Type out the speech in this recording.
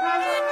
Bye.